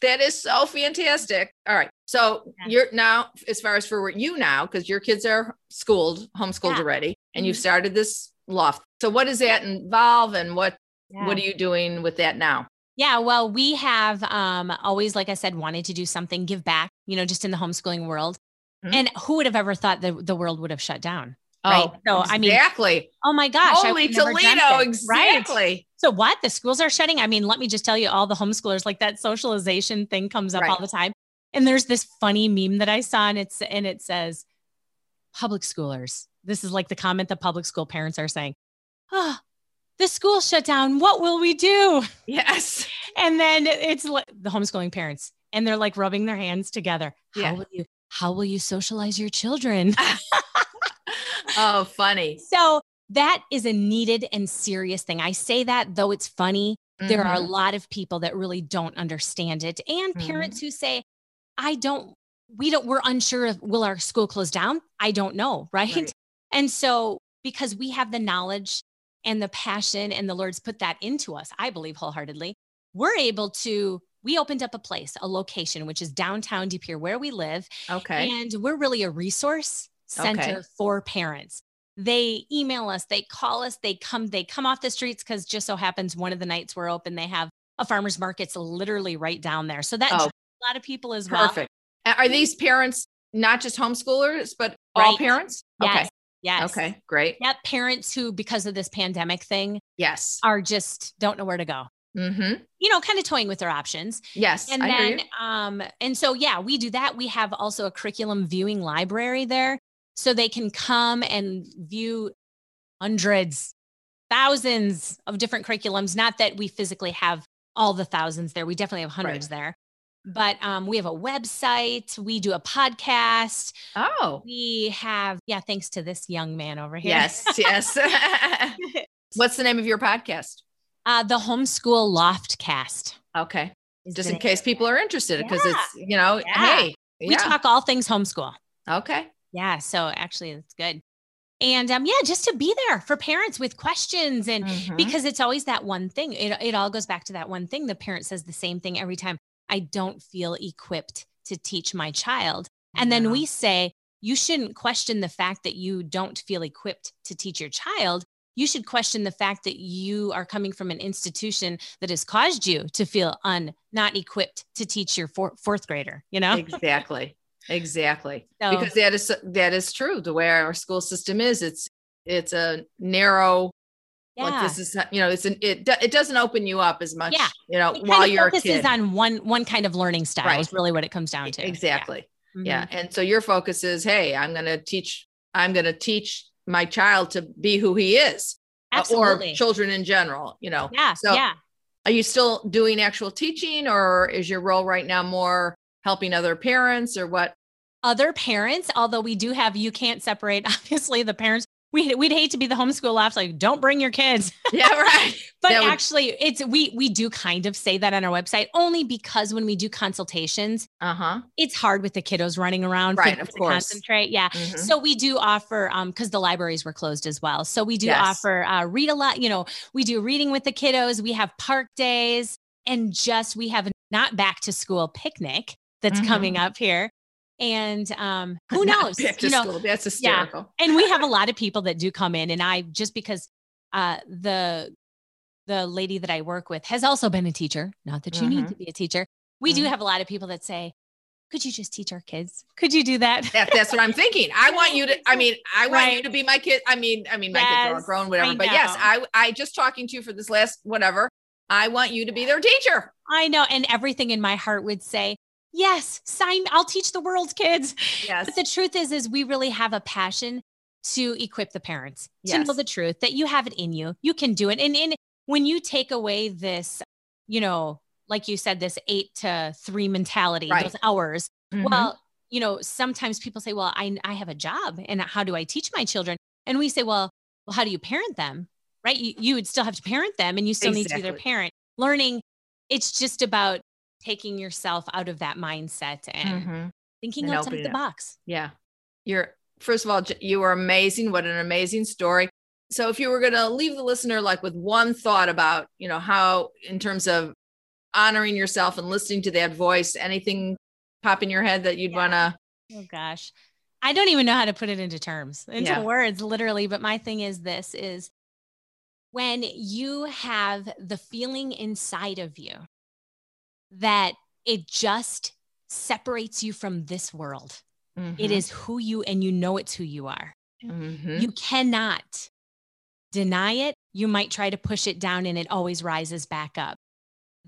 Speaker 1: That is so fantastic. All right. So
Speaker 2: Yeah.
Speaker 1: you're now, as far as for you now, because your kids are schooled, homeschooled
Speaker 2: Yeah.
Speaker 1: already, and you've
Speaker 2: Mhm.
Speaker 1: started this loft. So what does that involve and what
Speaker 2: Yeah.
Speaker 1: what are you doing with that now?
Speaker 2: Yeah, well, we have um, always, like I said, wanted to do something, give back, you know, just in the homeschooling world.
Speaker 1: Mhm.
Speaker 2: And who would have ever thought that the world would have shut down? Right. Oh, so, I mean,
Speaker 1: Oh, exactly.
Speaker 2: Oh my gosh. I
Speaker 1: Holy
Speaker 2: would never dreamt
Speaker 1: Toledo.
Speaker 2: it. Right.
Speaker 1: Exactly.
Speaker 2: So what? The schools are shutting? I mean, let me just tell you, all the homeschoolers, like that socialization thing comes up
Speaker 1: Right.
Speaker 2: all the time. And there's this funny meme that I saw, and it's and it says, public schoolers. This is like the comment that public school parents are saying. Oh, the school shut down. What will we do?
Speaker 1: Yes. [LAUGHS]
Speaker 2: And then it's li- the homeschooling parents, and they're like rubbing their hands together.
Speaker 1: Yeah.
Speaker 2: How will you how will you socialize your children? [LAUGHS] [LAUGHS]
Speaker 1: Oh, funny.
Speaker 2: so that is a needed and serious thing. I say that though it's funny, there are a
Speaker 1: Mhm.
Speaker 2: lot of people that really don't understand it and
Speaker 1: Mhm.
Speaker 2: parents who say i don't we don't we're unsure of will our school close down i don't know right,
Speaker 1: Right.
Speaker 2: and so because we have the knowledge and the passion and the lord's put that into us i believe wholeheartedly we're able to we opened up a place a location which is downtown de pere where we live
Speaker 1: Okay.
Speaker 2: and we're really a resource center
Speaker 1: Okay.
Speaker 2: for parents. They email us, they call us, they come, they come off the streets because just so happens one of the nights we're open, they have a farmer's market's literally right down there. So that
Speaker 1: Oh.
Speaker 2: a lot of people as well.
Speaker 1: Perfect. Are these parents not just homeschoolers, but all
Speaker 2: Right.
Speaker 1: parents?
Speaker 2: Yes.
Speaker 1: Okay.
Speaker 2: Yes.
Speaker 1: Okay. Great.
Speaker 2: Yep. Parents who, because of this pandemic thing,
Speaker 1: Yes.
Speaker 2: are just don't know where to go.
Speaker 1: Mm-hmm.
Speaker 2: You know, kind of toying with their options.
Speaker 1: Yes.
Speaker 2: and
Speaker 1: I
Speaker 2: then um and so yeah we do that we have also a curriculum viewing library there so they can come and view hundreds thousands of different curriculums not that we physically have all the thousands there we definitely have hundreds there but um, we have a website we do a podcast
Speaker 1: Oh.
Speaker 2: we have yeah thanks to this young man over here
Speaker 1: Yes. Yes. [LAUGHS] [LAUGHS] What's the name of your podcast?
Speaker 2: uh, the homeschool loftcast
Speaker 1: Okay.
Speaker 2: is
Speaker 1: Just in case people are interested, because
Speaker 2: Yeah.
Speaker 1: it's you know,
Speaker 2: Yeah.
Speaker 1: hey,
Speaker 2: we
Speaker 1: yeah.
Speaker 2: talk all things homeschool
Speaker 1: okay.
Speaker 2: Yeah. So actually, it's good. And um, yeah, just to be there for parents with questions and
Speaker 1: Mhm.
Speaker 2: because it's always that one thing. It, it all goes back to that one thing. The parent says the same thing every time. I don't feel equipped to teach my child. And then we say, you shouldn't question the fact that you don't feel equipped to teach your child. You should question the fact that you are coming from an institution that has caused you to feel un not equipped to teach your four, fourth grader, you know?
Speaker 1: exactly. Exactly.
Speaker 2: So-
Speaker 1: because that is that is true. The way our school system is, it's it's a narrow like this is you know it's an it it doesn't open you up as much
Speaker 2: Yeah.
Speaker 1: you know while you're a
Speaker 2: focuses
Speaker 1: kid
Speaker 2: on one one kind of learning style
Speaker 1: Right.
Speaker 2: is really what it comes down to.
Speaker 1: exactly
Speaker 2: Yeah.
Speaker 1: yeah
Speaker 2: Mhm.
Speaker 1: and so your focus is hey i'm going to teach i'm going to teach my child to be who he is uh,
Speaker 2: Absolutely.
Speaker 1: or children in general you know
Speaker 2: yeah.
Speaker 1: so
Speaker 2: yeah.
Speaker 1: are you still doing actual teaching or is your role right now more helping other parents or what
Speaker 2: Other parents, although we do have, you can't separate, [LAUGHS] obviously, the parents. We, we'd hate to be the homeschool ops, like, don't bring your kids. [LAUGHS]
Speaker 1: yeah right
Speaker 2: But
Speaker 1: would-
Speaker 2: actually, it's we we do kind of say that on our website only because when we do consultations,
Speaker 1: uh-huh
Speaker 2: it's hard with the kiddos running around
Speaker 1: Right, of course.
Speaker 2: concentrate. Yeah.
Speaker 1: Mhm.
Speaker 2: So we do offer um because the libraries were closed as well. So we do
Speaker 1: Yes.
Speaker 2: offer uh read a lot, you know, we do reading with the kiddos, we have park days and just we have not back to school picnic that's
Speaker 1: Mhm.
Speaker 2: coming up here. And um who
Speaker 1: Not
Speaker 2: knows?
Speaker 1: back to
Speaker 2: You know,
Speaker 1: school. that's hysterical
Speaker 2: and we have a lot of people that do come in and I just because uh the the lady that I work with has also been a teacher, not that you need
Speaker 1: Mhm.
Speaker 2: to be a teacher. We do
Speaker 1: Mhm.
Speaker 2: have a lot of people that say, could you just teach our kids? Could you do that?
Speaker 1: that, that's what I'm thinking. I want you to. I [LAUGHS] mean, I want you to be my kid. I mean, I mean, my kids are grown, whatever. But yes. I, I just talking to you for this last whatever. I want you to be their teacher.
Speaker 2: I know. And everything in my heart would say, yes, sign, I'll teach the world's kids.
Speaker 1: Yes.
Speaker 2: But the truth is, is we really have a passion to equip the parents to know the truth that you have it in you. You can do it. And in when you take away this, you know, like you said, this eight to three mentality,
Speaker 1: Right.
Speaker 2: those hours.
Speaker 1: Mhm.
Speaker 2: Well, you know, sometimes people say, well, I, I have a job and how do I teach my children? And we say, well, well, how do you parent them? right? You, you would still have to parent them and you still exactly. need to be their parent. Learning, it's just about taking yourself out of that mindset and mm-hmm. thinking and outside the box.
Speaker 1: Yeah. You're, first of all, you are amazing. What an amazing story. So if you were going to leave the listener like with one thought about, you know, how in terms of honoring yourself and listening to that voice, anything pop in your head that you'd yeah. want to?
Speaker 2: Oh gosh. I don't even know how to put it into terms, into yeah. words, literally. But my thing is this is when you have the feeling inside of you that it just separates you from this world. Mm-hmm. It is who you, and you know it's who you are. Mm-hmm. You cannot deny it. You might try to push it down and it always rises back up.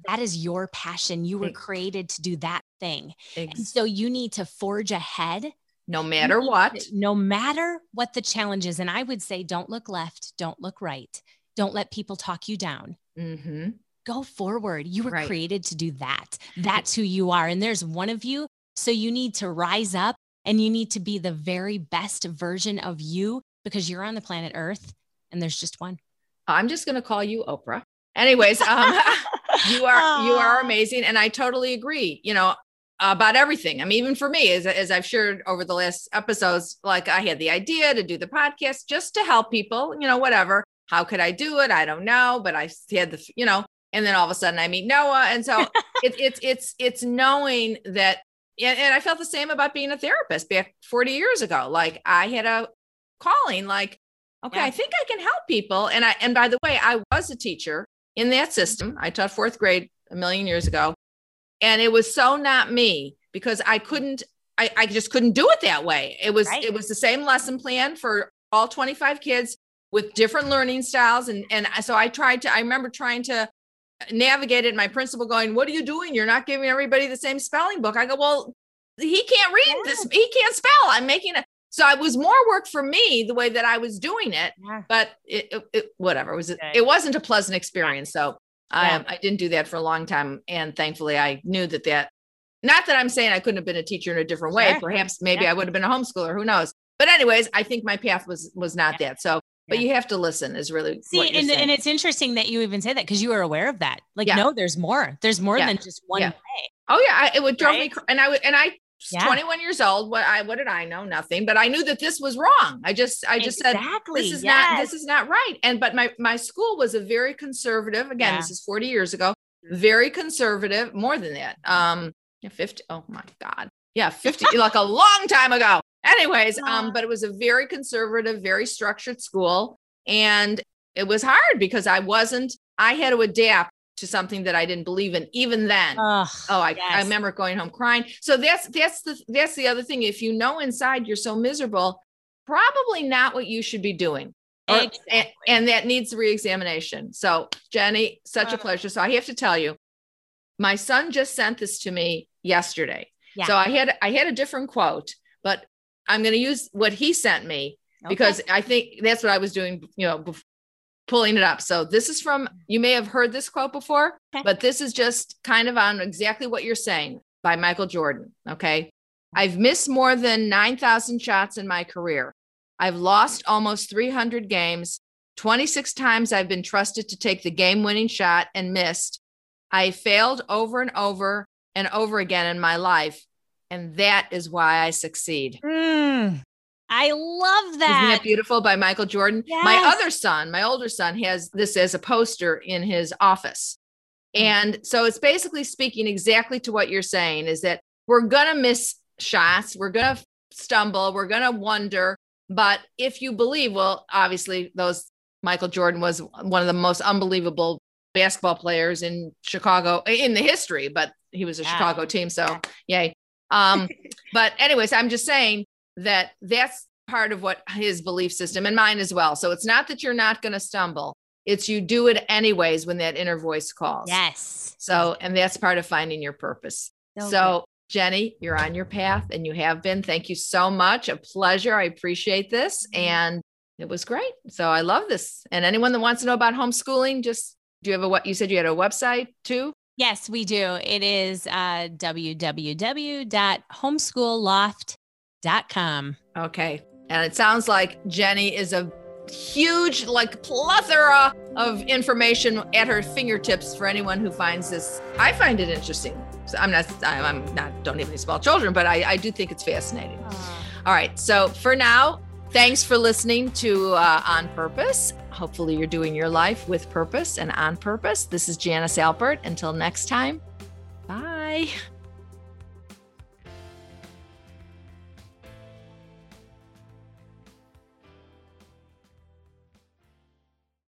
Speaker 2: That is your passion. You were created to do that thing. And so you need to forge ahead
Speaker 1: no matter what.
Speaker 2: No matter what the challenge is. And I would say, don't look left, don't look right, don't let people talk you down. Mm-hmm. Go forward. You were right. created to do that. That's who you are. And there's one of you. So you need to rise up and you need to be the very best version of you because you're on the planet Earth and there's just one.
Speaker 1: I'm just going to call you Oprah. Anyways, um, [LAUGHS] you are you are amazing, and I totally agree. You know, about everything. I mean, even for me, as, as I've shared over the last episodes, like I had the idea to do the podcast just to help people, you know, whatever. How could I do it? I don't know, but I had the, you know, and then all of a sudden I meet Noah. And so [LAUGHS] it, it's, it's, it's knowing that, and, and I felt the same about being a therapist back 40 years ago. Like I had a calling, like, okay, yeah. I think I can help people. And I, and by the way, I was a teacher in that system. Mm-hmm. I taught fourth grade a million years ago. And it was so not me because I couldn't, I, I just couldn't do it that way. It was, right. it was the same lesson plan for all 25 kids with different learning styles. And, and so I tried to, I remember trying to navigate it. My principal going, what are you doing? You're not giving everybody the same spelling book. I go, well, he can't read yeah. this. He can't spell. I'm making it. So it was more work for me the way that I was doing it, yeah. but it, it, it, whatever it was, it wasn't a pleasant experience. So yeah. I, I didn't do that for a long time. And thankfully, I knew that that, not that I'm saying I couldn't have been a teacher in a different way. Sure. Perhaps maybe. I would have been a homeschooler. Who knows? But anyways, I think my path was was not that. So, but you have to listen is really
Speaker 2: see, and, and it's interesting that you even say that because you were aware of that. Like, no, there's more. There's more than just one way.
Speaker 1: Oh yeah, I, it would drive right? me, and I would, and I yeah. 21 years old. What I what did I know? Nothing. But I knew that this was wrong. I just I just exactly. said this is yes. not this is not right. And but my my school was a very conservative. Again, yeah. this is 40 years ago. Very conservative. More than that. Um, 50. Oh my God. Yeah, 50 [LAUGHS] like a long time ago. Anyways, um, but it was a very conservative, very structured school. And it was hard because I wasn't, I had to adapt to something that I didn't believe in even then. oh, I, yes. I remember going home crying. So that's that's the that's the other thing. If you know inside you're so miserable, probably not what you should be doing. Or, and, and, that needs reexamination. So Jenny, such a pleasure. So I have to tell you, my son just sent this to me yesterday. Yeah. So I had I had a different quote, but I'm going to use what he sent me okay. because I think that's what I was doing, you know, pulling it up. So this is from, you may have heard this quote before, okay. but this is just kind of on exactly what you're saying by Michael Jordan. Okay. I've missed more than 9,000 shots in my career. I've lost almost 300 games. 26 times I've been trusted to take the game winning shot and missed. I failed over and over and over again in my life. And that is why I succeed.
Speaker 2: Mm. I love that.
Speaker 1: Isn't that beautiful by Michael Jordan? Yes. My other son, my older son, has this as a poster in his office. Mm. And so it's basically speaking exactly to what you're saying is that we're going to miss shots, we're going to stumble, we're going to wonder. But if you believe, well, obviously, those Michael Jordan was one of the most unbelievable basketball players in Chicago in the history, but he was a yeah. Chicago team. So, yay. Um, [LAUGHS] but, anyways, I'm just saying that that's part of what his belief system and mine as well. So it's not that you're not going to stumble. It's you do it anyways when that inner voice calls.
Speaker 2: Yes.
Speaker 1: So, and that's part of finding your purpose. So, so Jenny, you're on your path and you have been. Thank you so much. A pleasure. I appreciate this. Mm-hmm. And it was great. So I love this. And anyone that wants to know about homeschooling, just do you have a what you said you had a website too?
Speaker 2: Yes, we do. It is uh, www.homeschoolloft.com.
Speaker 1: Okay. And it sounds like Jenny is a huge, like plethora of information at her fingertips for anyone who finds this. I find it interesting. So I'm not, I'm not, don't have any small children, but I, I do think it's fascinating. Aww. All right. So for now, thanks for listening to uh, On Purpose. Hopefully, you're doing your life with purpose and on purpose. This is Janice Alpert. Until next time, bye.